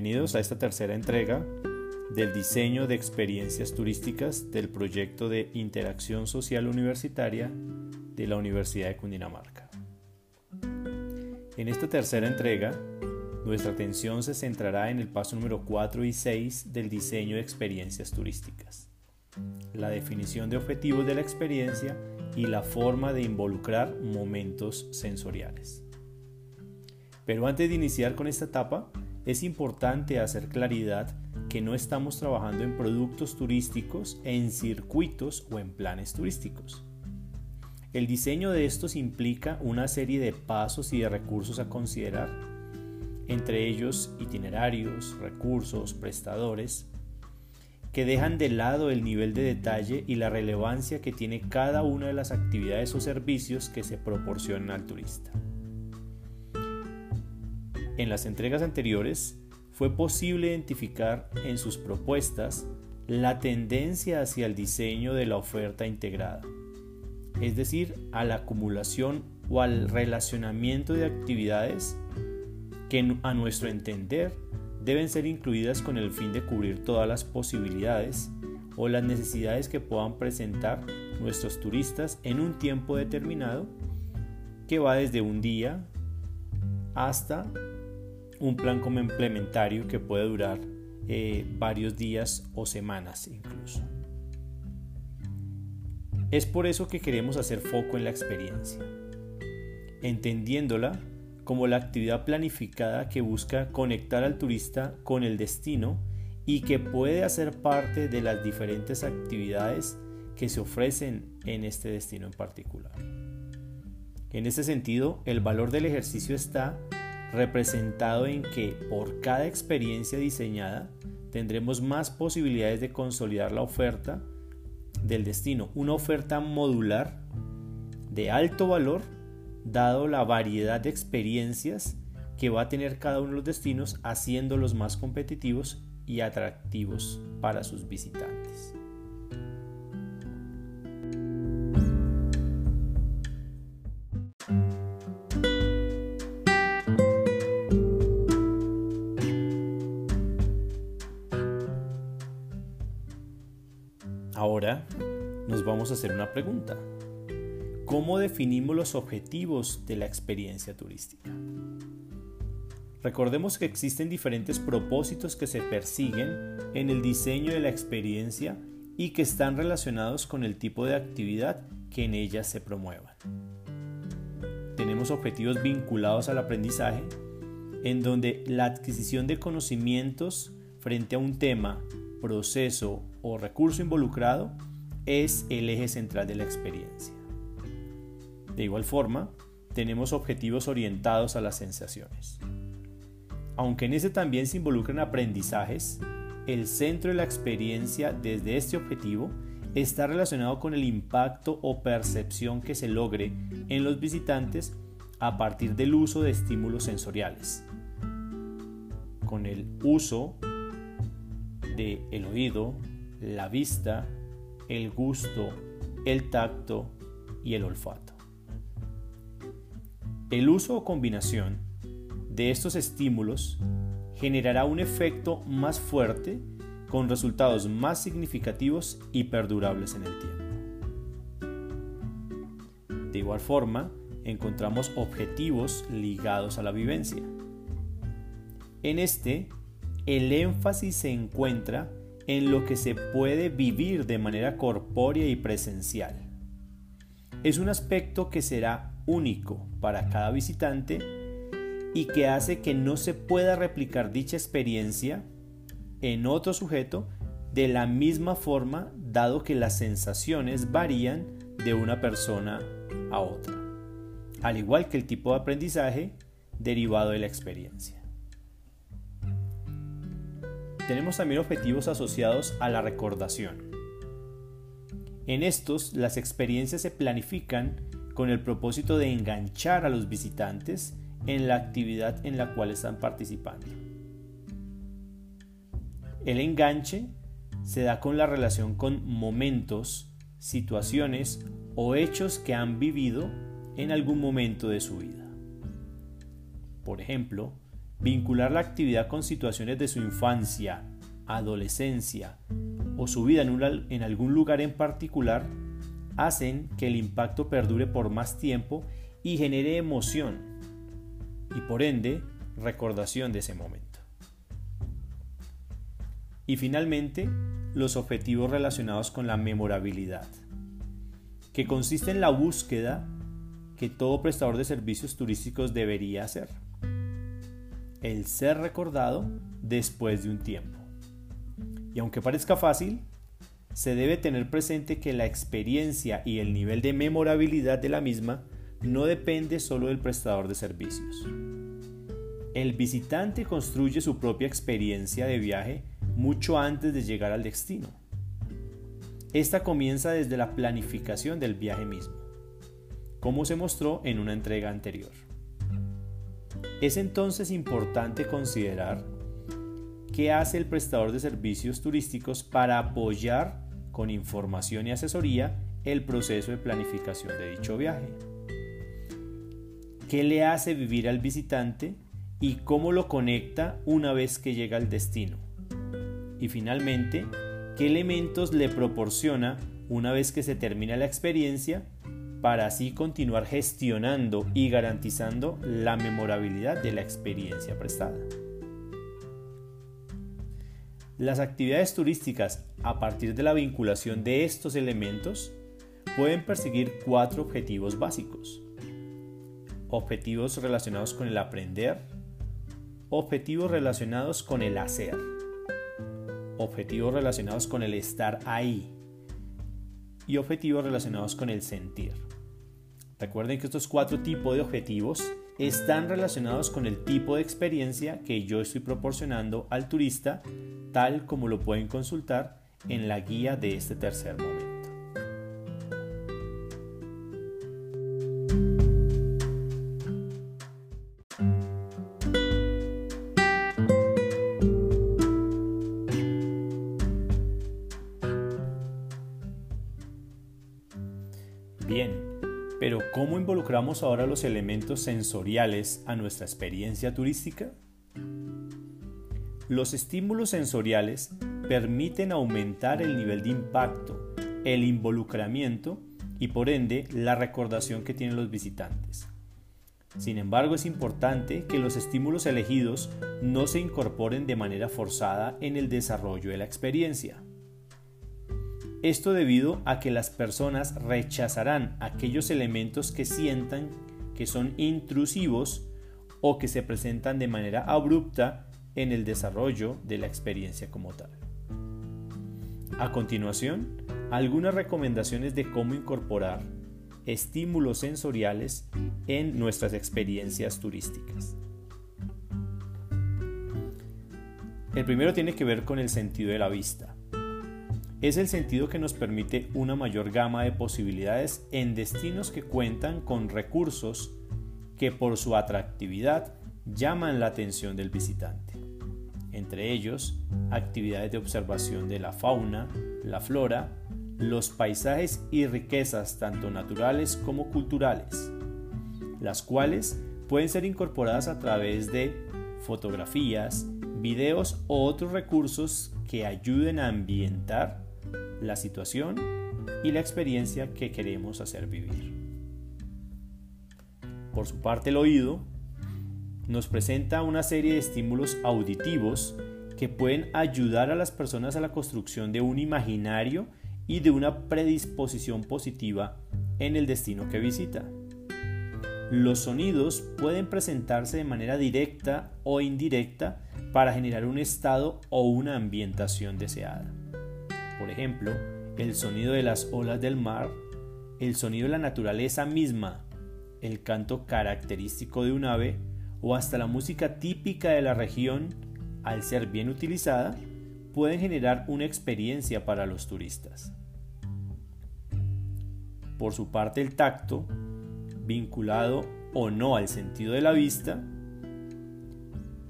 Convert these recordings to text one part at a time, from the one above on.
Bienvenidos a esta tercera entrega del diseño de experiencias turísticas del proyecto de interacción social universitaria de la Universidad de Cundinamarca. En esta tercera entrega, nuestra atención se centrará en el paso número 4 y 6 del diseño de experiencias turísticas, la definición de objetivos de la experiencia y la forma de involucrar momentos sensoriales. Pero antes de iniciar con esta etapa, es importante hacer claridad que no estamos trabajando en productos turísticos, en circuitos o en planes turísticos. El diseño de estos implica una serie de pasos y de recursos a considerar, entre ellos itinerarios, recursos, prestadores, que dejan de lado el nivel de detalle y la relevancia que tiene cada una de las actividades o servicios que se proporcionan al turista. En las entregas anteriores fue posible identificar en sus propuestas la tendencia hacia el diseño de la oferta integrada, es decir, a la acumulación o al relacionamiento de actividades que a nuestro entender deben ser incluidas con el fin de cubrir todas las posibilidades o las necesidades que puedan presentar nuestros turistas en un tiempo determinado que va desde un día hasta un plan complementario que puede durar eh, varios días o semanas incluso. Es por eso que queremos hacer foco en la experiencia, entendiéndola como la actividad planificada que busca conectar al turista con el destino y que puede hacer parte de las diferentes actividades que se ofrecen en este destino en particular. En ese sentido, el valor del ejercicio está representado en que por cada experiencia diseñada tendremos más posibilidades de consolidar la oferta del destino, una oferta modular de alto valor dado la variedad de experiencias que va a tener cada uno de los destinos haciéndolos más competitivos y atractivos para sus visitantes. Ahora nos vamos a hacer una pregunta. ¿Cómo definimos los objetivos de la experiencia turística? Recordemos que existen diferentes propósitos que se persiguen en el diseño de la experiencia y que están relacionados con el tipo de actividad que en ella se promuevan. Tenemos objetivos vinculados al aprendizaje, en donde la adquisición de conocimientos frente a un tema proceso o recurso involucrado es el eje central de la experiencia. De igual forma, tenemos objetivos orientados a las sensaciones. Aunque en ese también se involucran aprendizajes, el centro de la experiencia desde este objetivo está relacionado con el impacto o percepción que se logre en los visitantes a partir del uso de estímulos sensoriales, con el uso el oído, la vista, el gusto, el tacto y el olfato. El uso o combinación de estos estímulos generará un efecto más fuerte con resultados más significativos y perdurables en el tiempo. De igual forma, encontramos objetivos ligados a la vivencia. En este el énfasis se encuentra en lo que se puede vivir de manera corpórea y presencial. Es un aspecto que será único para cada visitante y que hace que no se pueda replicar dicha experiencia en otro sujeto de la misma forma dado que las sensaciones varían de una persona a otra, al igual que el tipo de aprendizaje derivado de la experiencia. Tenemos también objetivos asociados a la recordación. En estos, las experiencias se planifican con el propósito de enganchar a los visitantes en la actividad en la cual están participando. El enganche se da con la relación con momentos, situaciones o hechos que han vivido en algún momento de su vida. Por ejemplo, vincular la actividad con situaciones de su infancia, adolescencia o su vida en, algún lugar en particular, hacen que el impacto perdure por más tiempo y genere emoción y por ende recordación de ese momento. Y finalmente, los objetivos relacionados con la memorabilidad, que consiste en la búsqueda que todo prestador de servicios turísticos debería hacer. El ser recordado después de un tiempo. Y aunque parezca fácil, se debe tener presente que la experiencia y el nivel de memorabilidad de la misma no depende solo del prestador de servicios. El visitante construye su propia experiencia de viaje mucho antes de llegar al destino. Esta comienza desde la planificación del viaje mismo, como se mostró en una entrega anterior. Es entonces importante considerar qué hace el prestador de servicios turísticos para apoyar con información y asesoría el proceso de planificación de dicho viaje. ¿Qué le hace vivir al visitante y cómo lo conecta una vez que llega al destino? Y finalmente, ¿qué elementos le proporciona una vez que se termina la experiencia para así continuar gestionando y garantizando la memorabilidad de la experiencia prestada? Las actividades turísticas a partir de la vinculación de estos elementos pueden perseguir cuatro objetivos básicos. Objetivos relacionados con el aprender, objetivos relacionados con el hacer, objetivos relacionados con el estar ahí y objetivos relacionados con el sentir. Recuerden que estos cuatro tipos de objetivos están relacionados con el tipo de experiencia que yo estoy proporcionando al turista, tal como lo pueden consultar en la guía de este tercer momento. ¿Cómo involucramos ahora los elementos sensoriales a nuestra experiencia turística? Los estímulos sensoriales permiten aumentar el nivel de impacto, el involucramiento y por ende la recordación que tienen los visitantes. Sin embargo, es importante que los estímulos elegidos no se incorporen de manera forzada en el desarrollo de la experiencia. Esto debido a que las personas rechazarán aquellos elementos que sientan que son intrusivos o que se presentan de manera abrupta en el desarrollo de la experiencia como tal. A continuación, algunas recomendaciones de cómo incorporar estímulos sensoriales en nuestras experiencias turísticas. El primero tiene que ver con el sentido de la vista es el sentido que nos permite una mayor gama de posibilidades en destinos que cuentan con recursos que por su atractividad llaman la atención del visitante. Entre ellos, actividades de observación de la fauna, la flora, los paisajes y riquezas tanto naturales como culturales, las cuales pueden ser incorporadas a través de fotografías, videos o otros recursos que ayuden a ambientar la situación y la experiencia que queremos hacer vivir. Por su parte, el oído nos presenta una serie de estímulos auditivos que pueden ayudar a las personas a la construcción de un imaginario y de una predisposición positiva en el destino que visita. Los sonidos pueden presentarse de manera directa o indirecta para generar un estado o una ambientación deseada por ejemplo, el sonido de las olas del mar, el sonido de la naturaleza misma, el canto característico de un ave o hasta la música típica de la región, al ser bien utilizada, pueden generar una experiencia para los turistas. Por su parte, el tacto, vinculado o no al sentido de la vista,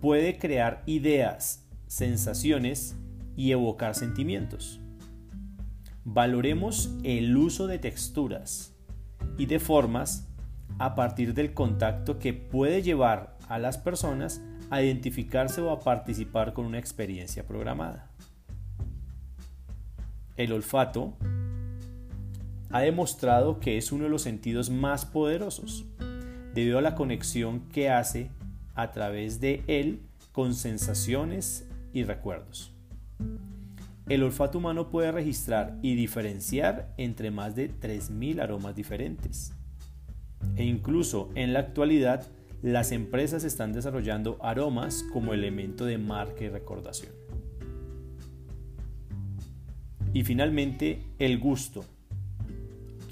puede crear ideas, sensaciones y evocar sentimientos. Valoremos el uso de texturas y de formas a partir del contacto que puede llevar a las personas a identificarse o a participar con una experiencia programada. El olfato ha demostrado que es uno de los sentidos más poderosos, debido a la conexión que hace a través de él con sensaciones y recuerdos. El olfato humano puede registrar y diferenciar entre más de 3.000 aromas diferentes. E incluso en la actualidad, las empresas están desarrollando aromas como elemento de marca y recordación. Y finalmente, el gusto,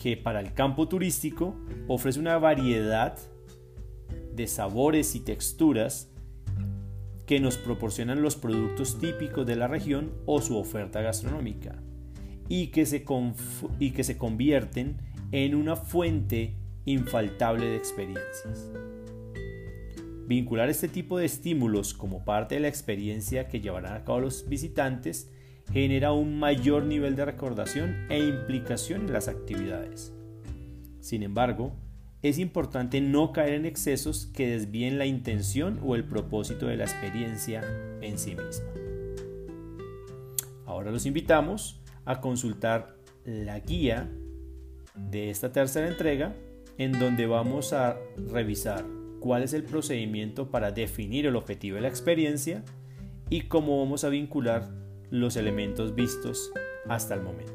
que para el campo turístico ofrece una variedad de sabores y texturas que nos proporcionan los productos típicos de la región o su oferta gastronómica y que se, y que se convierten en una fuente infaltable de experiencias. Vincular este tipo de estímulos como parte de la experiencia que llevarán a cabo los visitantes genera un mayor nivel de recordación e implicación en las actividades. Sin embargo, es importante no caer en excesos que desvíen la intención o el propósito de la experiencia en sí misma. Ahora los invitamos a consultar la guía de esta tercera entrega en donde vamos a revisar cuál es el procedimiento para definir el objetivo de la experiencia y cómo vamos a vincular los elementos vistos hasta el momento.